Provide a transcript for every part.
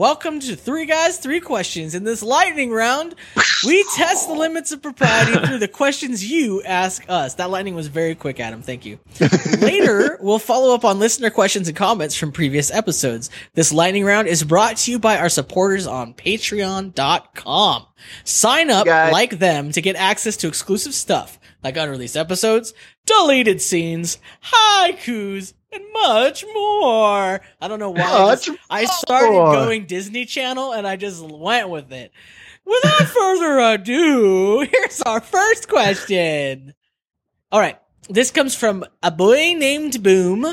welcome to Three Guys, Three Questions. In this lightning round, we test the limits of propriety through the questions you ask us. That lightning was very quick, Adam. Thank you. Later, we'll follow up on listener questions and comments from previous episodes. This lightning round is brought to you by our supporters on patreon.com. Sign up Guys. like them to get access to exclusive stuff like unreleased episodes, deleted scenes, haikus, and much more. I don't know why. I Much just- I started more. going Disney Channel and I just went with it. Without further ado, here's our first question. All right. This comes from a boy named Boom.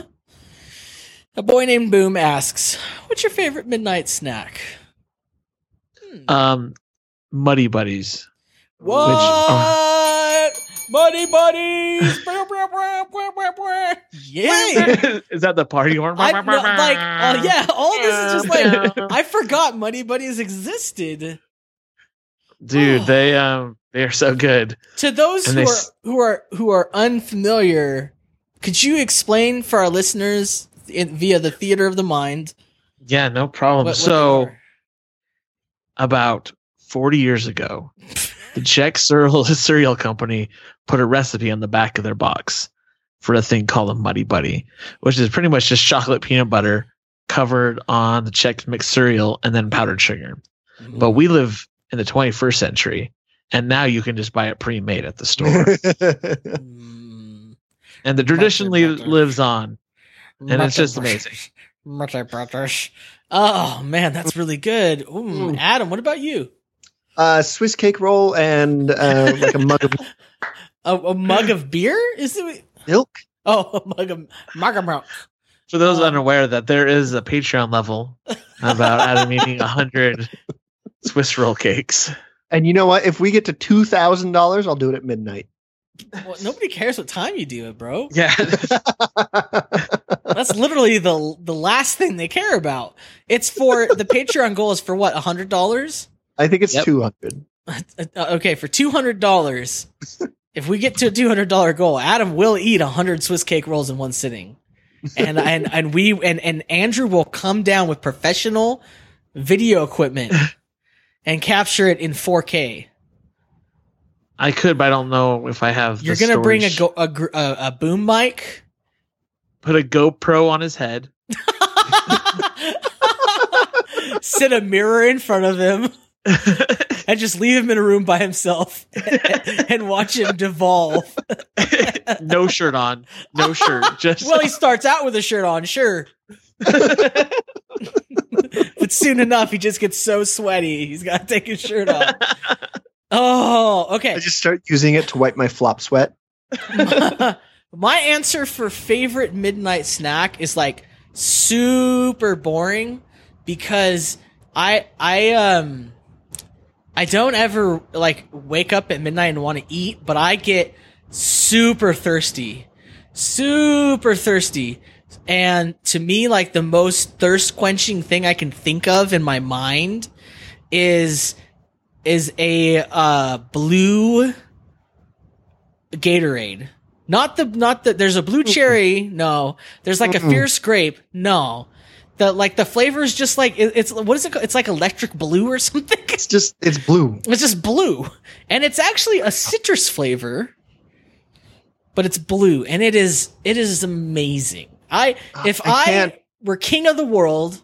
A boy named Boom asks, What's your favorite midnight snack? Hmm. Um, Muddy Buddies. What? Buddy buddies! Yeah! Is that the party horn? I, no, like, uh, yeah, all this is just like, I forgot Muddy Buddies existed. Dude, they um they are so good. To those And who are s- who are who are unfamiliar, could you explain for our listeners in, via the theater of the mind? Yeah, no problem. what- what so about 40 years ago, the Chex cereal cereal company put a recipe on the back of their box for a thing called a Muddy Buddy, which is pretty much just chocolate peanut butter covered on the Chex mixed cereal and then powdered sugar. Mm-hmm. But we live in the 21st century, and now you can just buy it pre-made at the store. And the tradition butter. lives on. And it's just Buddies. amazing. Muddy Buddies. Oh man, that's really good. Ooh. Adam, what about you? Uh, Swiss cake roll and uh, like a mug of A, a mug of beer? Is it? milk. Oh, a mug of mug of milk. For those Um, unaware that there is a Patreon level about Adam eating 100 Swiss roll cakes. And you know what? If we get to two thousand dollars, I'll do it at midnight. Well, nobody cares what time you do it, bro. Yeah. That's literally the the last thing they care about. It's for the Patreon goal is for what a hundred dollars. I think it's Yep. two hundred. Uh, okay, for two hundred dollars. if we get to a two hundred dollar goal, Adam will eat hundred Swiss cake rolls in one sitting, and and and we and and Andrew will come down with professional video equipment and capture it in four K. I could, but I don't know if I have. You're the gonna bring a, go, a gr- a a boom mic. put a GoPro on his head. Sit a mirror in front of him. and just leave him in a room by himself and watch him devolve. no shirt on, no shirt. Just Well, he starts out with a shirt on, sure. but soon enough, he just gets so sweaty, he's got to take his shirt off. Oh, okay. I just start using it to wipe my flop sweat. My answer for favorite midnight snack is like super boring because I I um I don't ever like wake up at midnight and want to eat, but I get super thirsty. Super thirsty. And to me like the most thirst quenching thing I can think of in my mind is is a uh blue Gatorade. Not the not the there's a blue cherry, no. There's like a fierce grape, no. The like the flavor is just like it, it's what is it called? It's like electric blue or something. It's just it's blue. It's just blue. And it's actually a citrus flavor. But it's blue and it is it is amazing. I if I I, were king of the world,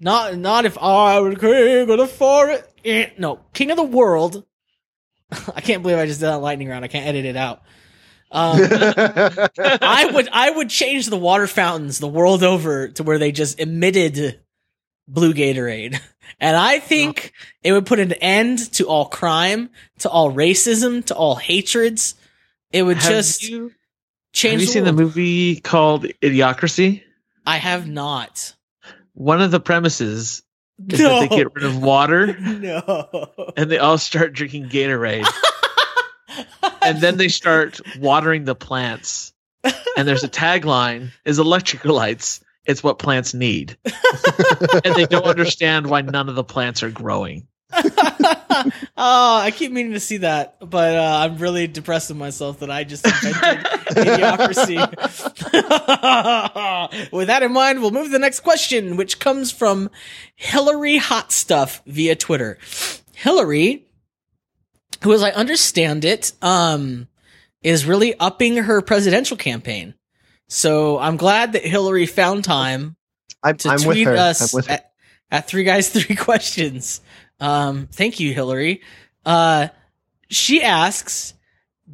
not not if I were king of the forest. eh, No, king of the world. I can't believe I just did that lightning round. I can't edit it out. Um, I would I would change the water fountains the world over to where they just emitted blue Gatorade. And I think it would put an end to all crime, to all racism, to all hatreds. It would have just you, change have you the seen the movie called Idiocracy? I have not. One of the premises is that they get rid of water no. and they all start drinking Gatorade. And then they start watering the plants. And there's a tagline is electrolytes. It's what plants need. and they don't understand why none of the plants are growing. oh, I keep meaning to see that, but uh, I'm really depressed with myself that I just invented idiocracy. with that in mind, we'll move to the next question, which comes from Hillary Hot Stuff via Twitter. Hillary, who, as I understand it, um, is really upping her presidential campaign. So I'm glad that Hillary found time I'm, to I'm with tweet her. us I'm with her. at, at three guys three questions um thank you hillary uh she asks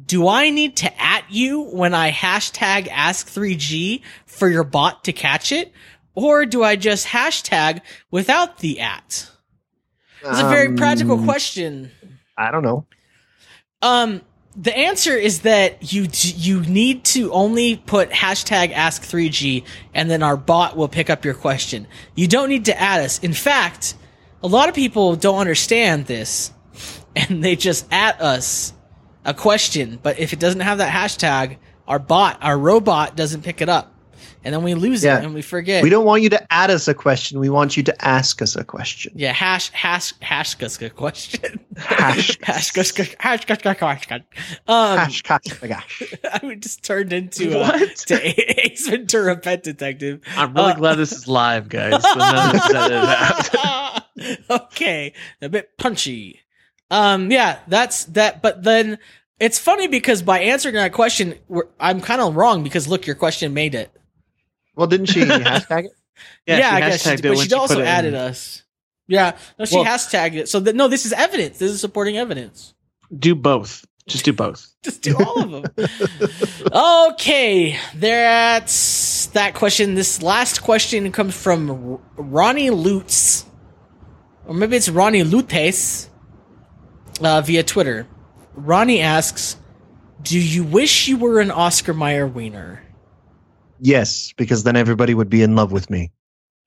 do i need to at you when i hashtag ask3g for your bot to catch it or do i just hashtag without the at it's a very Um, practical question I don't know. um, the answer is that you you need to only put hashtag ask3g and then our bot will pick up your question. You don't need to add us. In fact, a lot of people don't understand this and they just at us a question, but if it doesn't have that hashtag, our bot, our robot doesn't pick it up. And then we lose Yeah. it and we forget. We don't want you to add us a question. We want you to ask us a question. yeah, hash hash hash us a question. Hash- hash us hash us question. Um Hash, gosh, my gosh. I just turned into uh, What? to Ace Ventura Pet Detective. I'm really Uh, glad this is live, guys. So none of this is edited out. okay, a bit punchy. Um, yeah, that's that. But then it's funny because by answering that question, we're, I'm kind of wrong because look, your question made it. Well, didn't she hashtag it? Yeah, Yeah, she I guess, she, it but she also added us. Yeah, no, she Well- hashtagged it. So that no, this is evidence. This is supporting evidence. Do both. Just do both. Just do all of them. okay, that's that question. This last question comes from R- Ronnie Lutz, or maybe it's Ronnie Lutes, uh, via Twitter. Ronnie asks, "Do you wish you were an Oscar Mayer wiener?" Yes, because then everybody would be in love with me.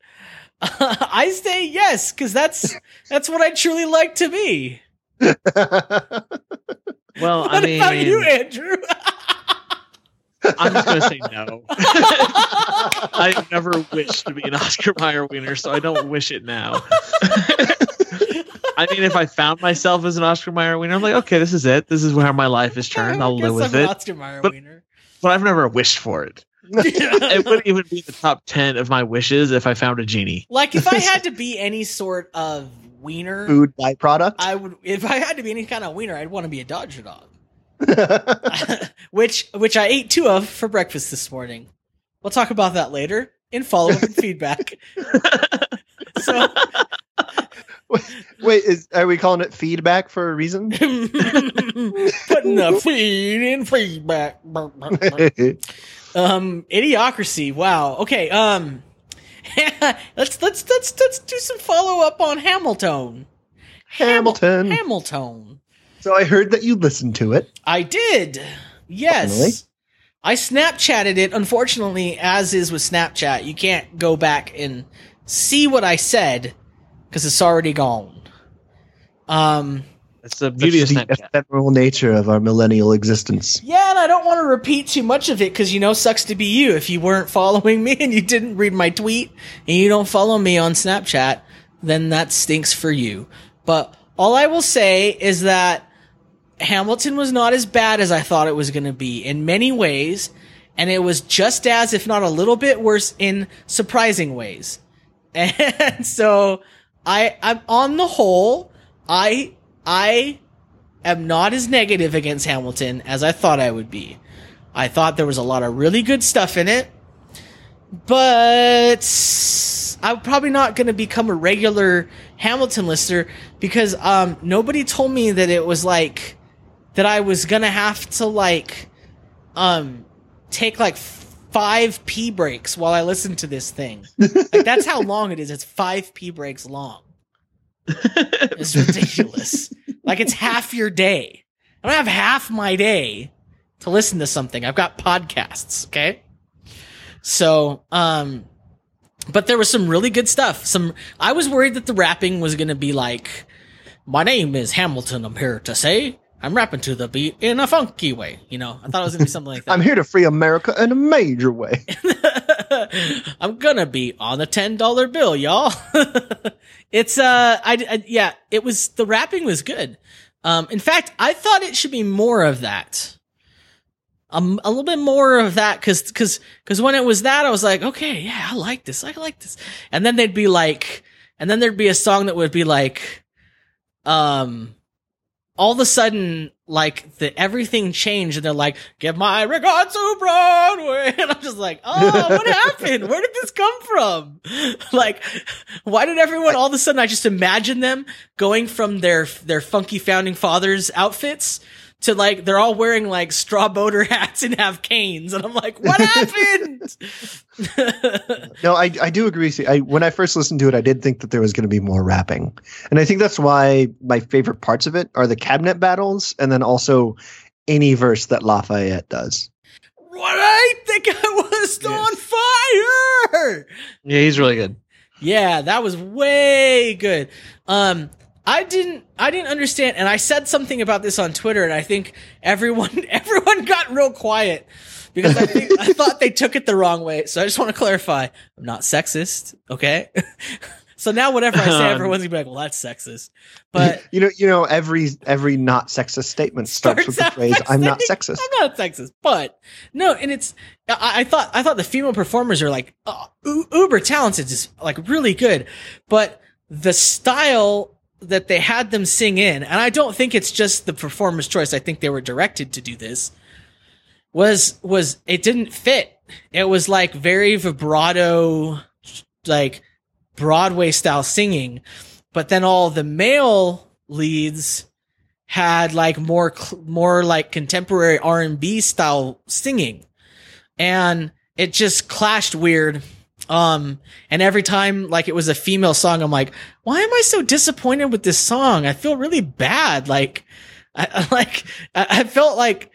I say yes, because that's that's what I truly like to be. Well, What I mean, about you, Andrew? I'm just gonna say no. I've never wished to be an Oscar Mayer winner, so I don't wish it now. I mean, if I found myself as an Oscar Mayer winner, I'm like, okay, this is it. This is where my life is turned. I'll live with I'm an it. Oscar Mayer But- wiener. But I've never wished for it. It wouldn't even be the top ten of my wishes if I found a genie. Like if I had to be any sort of wiener, Food byproduct. I would. If I had to be any kind of wiener, I'd want to be a Dodger dog, which which I ate two of for breakfast this morning. We'll talk about that later in follow up and feedback. So Wait, is are we calling it feedback for a reason? putting the feed in feedback. Um, idiocracy. Wow. Okay. Um, let's let's let's let's do some follow up on Hamilton. Hamilton. Hamilton. so I heard that you listened to it. I did. Yes. Finally. I Snapchatted it. Unfortunately, as is with Snapchat, you can't go back and see what I said because it's already gone. Um, That's the beauty of the Snapchat. ephemeral nature of our millennial existence. yeah, and I don't want to repeat too much of it because you know, sucks to be you. If you weren't following me and you didn't read my tweet and you don't follow me on Snapchat, then that stinks for you. But all I will say is that Hamilton was not as bad as I thought it was going to be in many ways, and it was just as, if not a little bit worse, in surprising ways. And so, I, I'm on the whole, I, I am not as negative against Hamilton as I thought I would be. I thought there was a lot of really good stuff in it, but I'm probably not going to become a regular Hamilton listener because um, nobody told me that it was like that I was going to have to like um take like five pee breaks while I listen to this thing. like that's how long it is. It's five pee breaks long. It's ridiculous. Like it's half your day. I don't have half my day to listen to something. I've got podcasts, okay? So, um but there was some really good stuff. Some I was worried that the rapping was going to be like my name is Hamilton. I'm here to say I'm rapping to the beat in a funky way. You know, I thought it was going to be something like that. I'm here to free America in a major way. I'm gonna be on the ten dollar bill, y'all. it's uh, I, I yeah, it was the rapping was good. Um, in fact, I thought it should be more of that. Um, a little bit more of that, cause, cause, cause when it was that, I was like, okay, yeah, I like this, I like this. And then they'd be like, and then there'd be a song that would be like, um, all of a sudden, like the everything changed, and they're like, "Give my regards to Broadway," and I'm just like, "Oh, what happened? Where did this come from? like, why did everyone all of a sudden? I just imagine them going from their their funky founding fathers outfits to like they're all wearing like straw boater hats and have canes, and I'm like, what happened? no, I I do agree. See, I when I first listened to it, I did think that there was going to be more rapping, and I think that's why my favorite parts of it are the cabinet battles, and then also any verse that Lafayette does. Right, that guy was Yes. on fire. Yeah, he's really good. Yeah, that was way good. Um, I didn't, I didn't understand, and I said something about this on Twitter, and I think everyone, everyone got real quiet because I think I thought they took it the wrong way. So I just want to clarify: I'm not sexist, okay? so now whatever I say, Um, everyone's gonna be like, "Well, that's sexist," but you know, you know, every every not sexist statement starts, with the phrase by "I'm not sexist." I'm not sexist, but no, and it's I, I thought I thought the female performers are like uh, uber talented, just like really good, but the style that they had them sing in, and I don't think it's just the performer's choice. I think they were directed to do this. Was was it didn't fit? It was like very vibrato, like Broadway style singing, but then all the male leads had like more more like contemporary R&B style singing and it just clashed weird um and every time like it was a female song I'm like why am I so disappointed with this song I feel really bad like I, like I, I felt like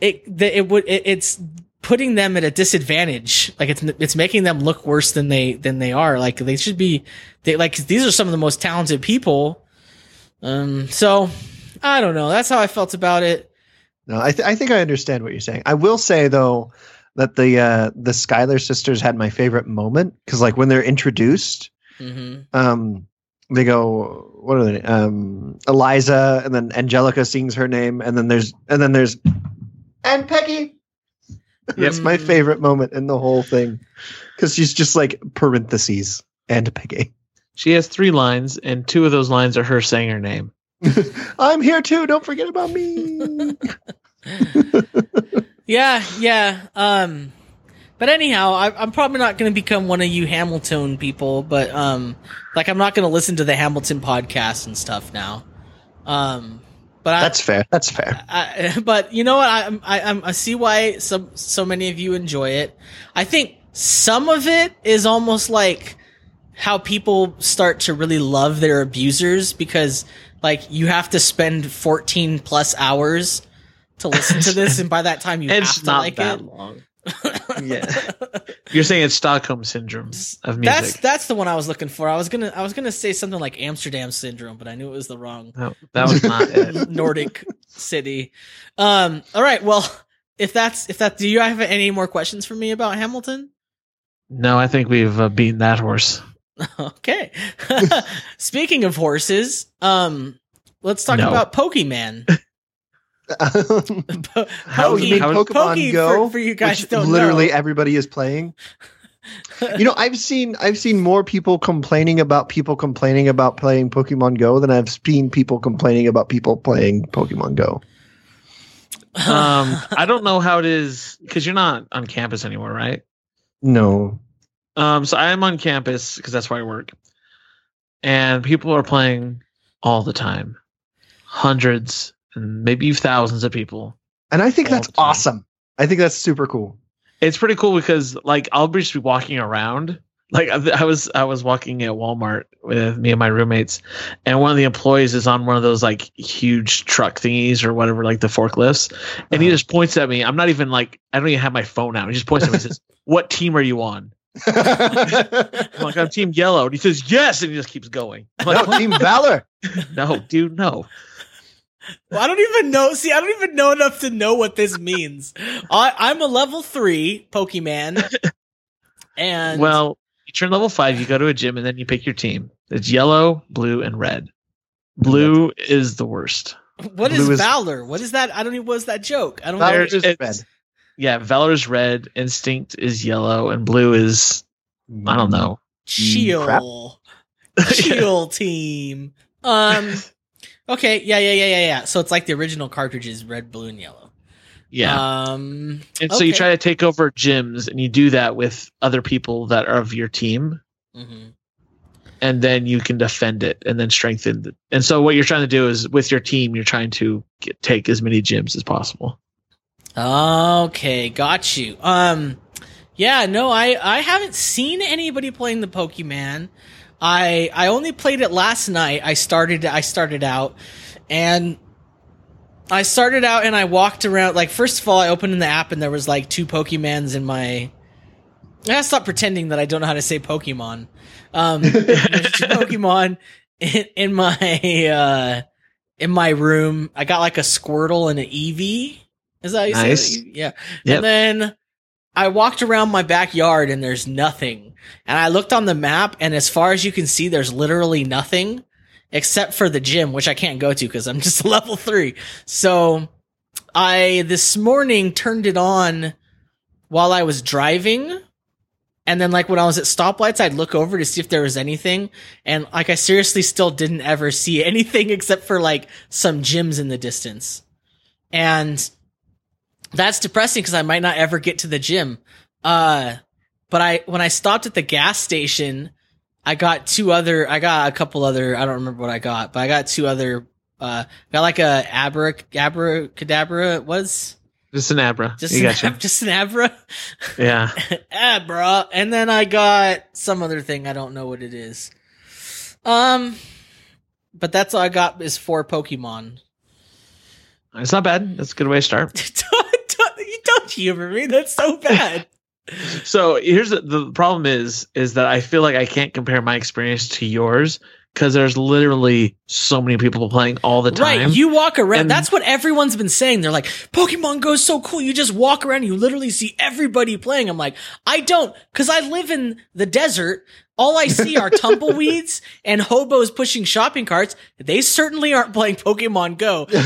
it that it would it, it's putting them at a disadvantage like it's it's making them look worse than they than they are like they should be they like these are some of the most talented people um so I don't know. That's how I felt about it. No, I, th- I think I understand what you're saying. I will say though that the uh, the Schuyler sisters had my favorite moment because like when they're introduced, Mm-hmm. um, they go, "What are they?" Um, Eliza, and then Angelica sings her name, and then there's and then there's and Peggy. That's my Mm. favorite moment in the whole thing because she's just like parentheses and Peggy. She has three lines, and two of those lines are her saying her name. I'm here too. Don't forget about me. Yeah, yeah. Um, but anyhow, I, I'm probably not going to become one of you Hamilton people. But um, like I'm not going to listen to the Hamilton podcast and stuff now. Um, but I, That's fair. That's fair. I, but you know what? I, I I'm- I see why so so many of you enjoy it. I think some of it is almost like how people start to really love their abusers because like you have to spend 14 plus hours to listen to this, and by that time you it's have to not like that it. long. Yeah. You're saying it's Stockholm syndrome of music. That's that's the one I was looking for. I was gonna I was gonna say something like Amsterdam syndrome, but I knew it was the wrong no, that was not it. Nordic city. Um, all right. Well, if that's if that, do you have any more questions for me about Hamilton? No, I think we've uh, beaten that horse. Okay. Speaking of horses, um, let's talk No. about Pokemon. How you mean Pokemon Poke, Go, for, for you guys which literally know. everybody is playing. you know, I've seen I've seen more people complaining about people complaining about playing Pokemon Go than I've seen people complaining about people playing Pokemon Go. Um, I don't know how it is because you're not on campus anymore, right? No. Um, so I am on campus because that's where I work, and people are playing all the time, hundreds maybe thousands of people. And I think that's awesome. I think that's super cool. It's pretty cool because like I'll be just be walking around. Like I I was I was walking at Walmart with me and my roommates, and one of the employees is on one of those like huge truck thingies or whatever, like the forklifts, and he Uh-huh. just points at me. I'm not even like I don't even have my phone out. He just points at me and says, "What team are you on?" I'm like, "I'm Team Yellow," and he says, "Yes," and he just keeps going. I'm no, like, Team Valor. no, dude, no. Well, I don't even know. See, I don't even know enough to know what this means. I, I'm a level three Pokemon, And Well, you turn level five, you go to a gym, and then you pick your team. It's yellow, blue, and red. Blue is the worst. what is blue is- Valor? What is that? I don't even. What's that joke? I don't Valor know. There's- is red. Yeah, Valor's red, Instinct is yellow, and blue is I don't know. crap. Chill, chill team. Um. Okay. Yeah. Yeah. Yeah. Yeah. Yeah. So it's like the original cartridges, red, blue, and yellow. Yeah. Um. and so you try to take over gyms, and you do that with other people that are of your team, mhm. and then you can defend it and then strengthen. it. And so what you're trying to do is with your team, you're trying to get, take as many gyms as possible. Okay, got you. Um, yeah, no, I I haven't seen anybody playing the Pokemon. I I only played it last night. I started I started out, and I started out and I walked around. Like first of all, I opened in the app and there was like two Pokemons in my. I gotta stop pretending that I don't know how to say Pokemon. Um, there's two Pokemon in, in my uh in my room. I got like a Squirtle and an Eevee. Is that how you Nice. Yeah. Yep. And then I walked around my backyard and there's nothing. And I looked on the map and as far as you can see, there's literally nothing except for the gym, which I can't go to because I'm just level three. So I this morning turned it on while I was driving. And then like when I was at stoplights, I'd look over to see if there was anything. And like I seriously still didn't ever see anything except for like some gyms in the distance. And that's depressing because I might not ever get to the gym. Uh, but I, when I stopped at the gas station, I got two other, I got a couple other, I don't remember what I got, but I got two other, uh, got like a abra, abracadabra, it was Just an Abra. just you an, gotcha. ab- just an abra, Yeah. abra. And then I got some other thing. I don't know what it is. Um, but that's all I got is four Pokemon. It's not bad. That's a good way to start. don't, don't, you don't humor me. That's so bad. So here's the, the problem is is that I feel like I can't compare my experience to yours because there's literally so many people playing all the time. Right, you walk around. And- that's what everyone's been saying. They're like, Pokemon Go is so cool. You just walk around, and you literally see everybody playing. I'm like, I don't, because I live in the desert. All I see are tumbleweeds and hobos pushing shopping carts. They certainly aren't playing Pokemon Go.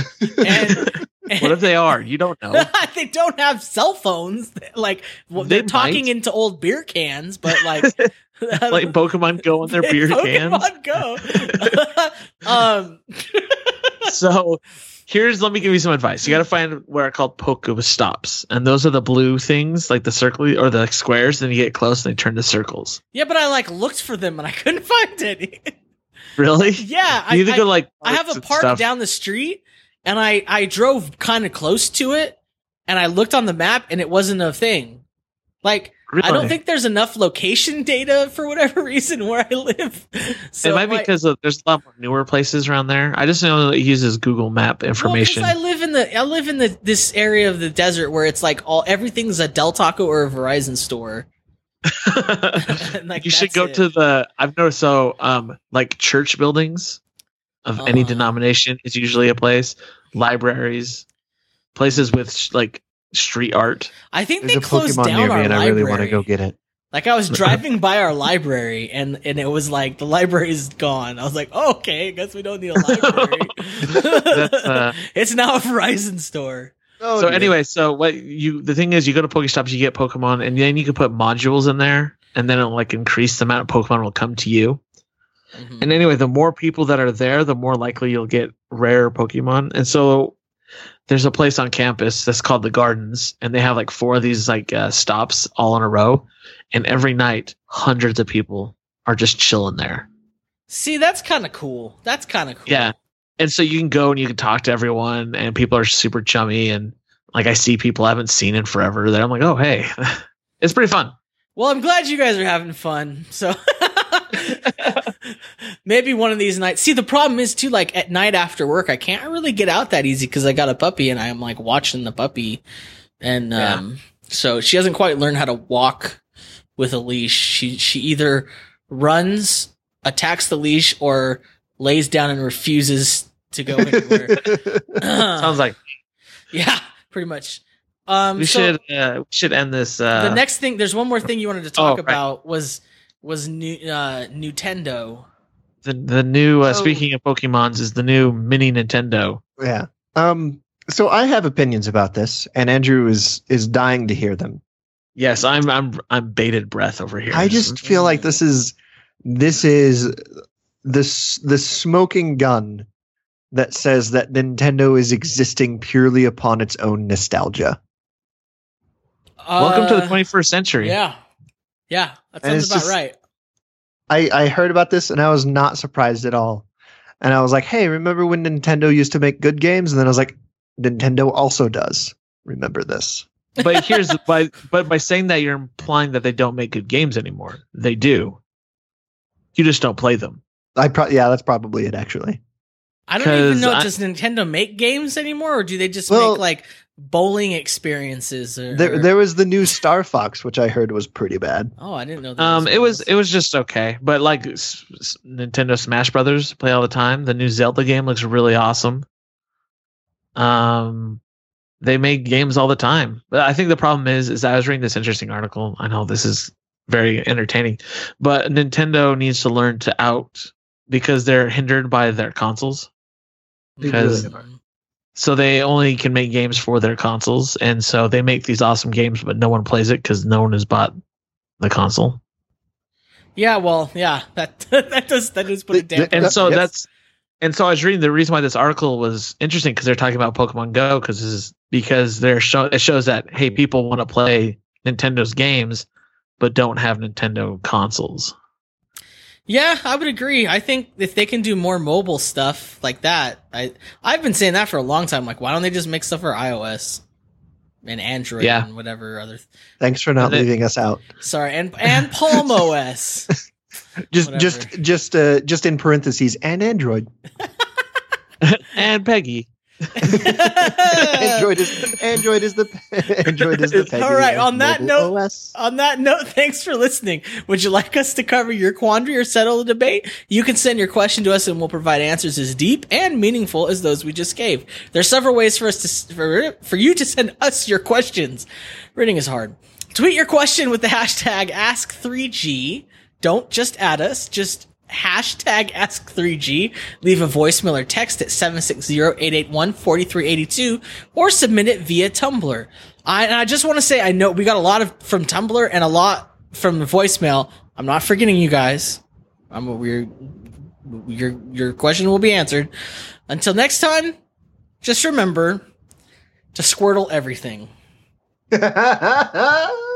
And, what if they are? You don't know. they don't have cell phones. Like well, They they're talking into old beer cans, but like, like Pokemon Go on their beer cans. Pokemon Go. um, So here's let me give you some advice. You got to find where are called Pokemon stops, and those are the blue things, like the circle or the squares. Then you get close and they turn to circles. yeah, but I like looked for them and I couldn't find any. Really? yeah, I, You either I- go like I have a park stuff. down the street, and I I drove kind of close to it, and I looked on the map, and it wasn't a thing. Like I don't think there's enough location data for whatever reason where I live. So it might be because of, there's a lot more newer places around there. I just know that it uses Google Map information. Well, I live in the I live in the this area of the desert where it's like all everything's a Del Taco or a Verizon store. Like, you should go it. to the. I've noticed so um like church buildings of any Uh-huh. denomination is usually a place. Libraries, places with sh- like street art. I think There's they a closed Pokemon down near our me, and I really want to go get it. Like I was driving by our library and and it was like the library is gone. I was like, oh, okay, I guess we don't need a library. Uh, it's now a Verizon store. Oh, so dear. anyway, so what you the thing is you go to Pokestops, you get Pokemon, and then you can put modules in there, and then it'll like increase the amount of Pokemon will come to you. Mhm. And anyway, the more people that are there, the more likely you'll get rare Pokemon. And so there's a place on campus that's called the Gardens, and they have like four of these like uh, stops all in a row. And every night, hundreds of people are just chilling there. See, that's kind of cool. That's kind of cool. Yeah. And so you can go and you can talk to everyone, and people are super chummy. And like I see people I haven't seen in forever that I'm like, oh, hey, it's pretty fun. Well, I'm glad you guys are having fun. So maybe one of these nights. See, the problem is too, like at night after work, I can't really get out that easy because I got a puppy and I'm like watching the puppy. And, Yeah. um, so she hasn't quite learned how to walk with a leash. She, she either runs, attacks the leash or lays down and refuses to go anywhere. Sounds like yeah, pretty much. Um, we so should uh, we should end this. Uh, the next thing, there's one more thing you wanted to talk right. about was was new uh, Nintendo. the the new. Uh, Oh. Speaking of Pokemon's, is the new mini Nintendo. Yeah. Um. So I have opinions about this, and Andrew is is dying to hear them. Yes, I'm I'm I'm bated breath over here. I just feel like this is this is this the smoking gun that says that Nintendo is existing purely upon its own nostalgia. welcome to the Uh, 21st century. Yeah, yeah, that sounds about just- right. I I heard about this and I was not surprised at all. And I was like, "Hey, remember when Nintendo used to make good games?" And then I was like, "Nintendo also does. Remember this." but here's the, by but by saying that you're implying that they don't make good games anymore. They do. You just don't play them. I pro- yeah, that's probably it actually. I don't even know. I- does Nintendo make games anymore, or do they just Well- make like bowling experiences? Or, There or- there was the new Star Fox which I heard was pretty bad. oh, I didn't know. That Um, was it was it was just okay, but like s- s- Nintendo Smash Brothers play all the time. The new Zelda game looks really awesome. Um, they make games all the time, but I think the problem is is I was reading this interesting article. I know this is very entertaining, but Nintendo needs to learn to out because they're hindered by their consoles. because- Mm. So they only can make games for their consoles, and so they make these awesome games, but no one plays it because no one has bought the console. yeah, well, yeah, that that does that does put it The- down. and so Yes. that's and so I was reading the reason why this article was interesting because they're talking about Pokemon Go because this is because they're show it shows that hey people want to play Nintendo's games but don't have Nintendo consoles. Yeah, I would agree. I think if they can do more mobile stuff like that, I I've been saying that for a long time. Like, why don't they just make stuff for iOS and Android Yeah. and whatever other? Thanks for not And it- leaving us out. Sorry, and and Palm OS. Just Whatever. just just uh just in parentheses and Android. and Peggy, Android is Android is the Android is the All right, on that note- OS. On that note, thanks for listening. Would you like us to cover your quandary or settle the debate? You can send your question to us and we'll provide answers as deep and meaningful as those we just gave. There's several ways for us to, for, for you to send us your questions. Reading is hard. Tweet your question with the hashtag Ask3G. Don't just add us, just hashtag Ask3G. Leave a voicemail or text at 760-881-4382 or submit it via Tumblr. I, and I just want to say, I know we got a lot of from Tumblr and a lot from the voicemail. I'm not forgetting you guys. I'm we're, your your question will be answered. Until next time, just remember to squirtle everything.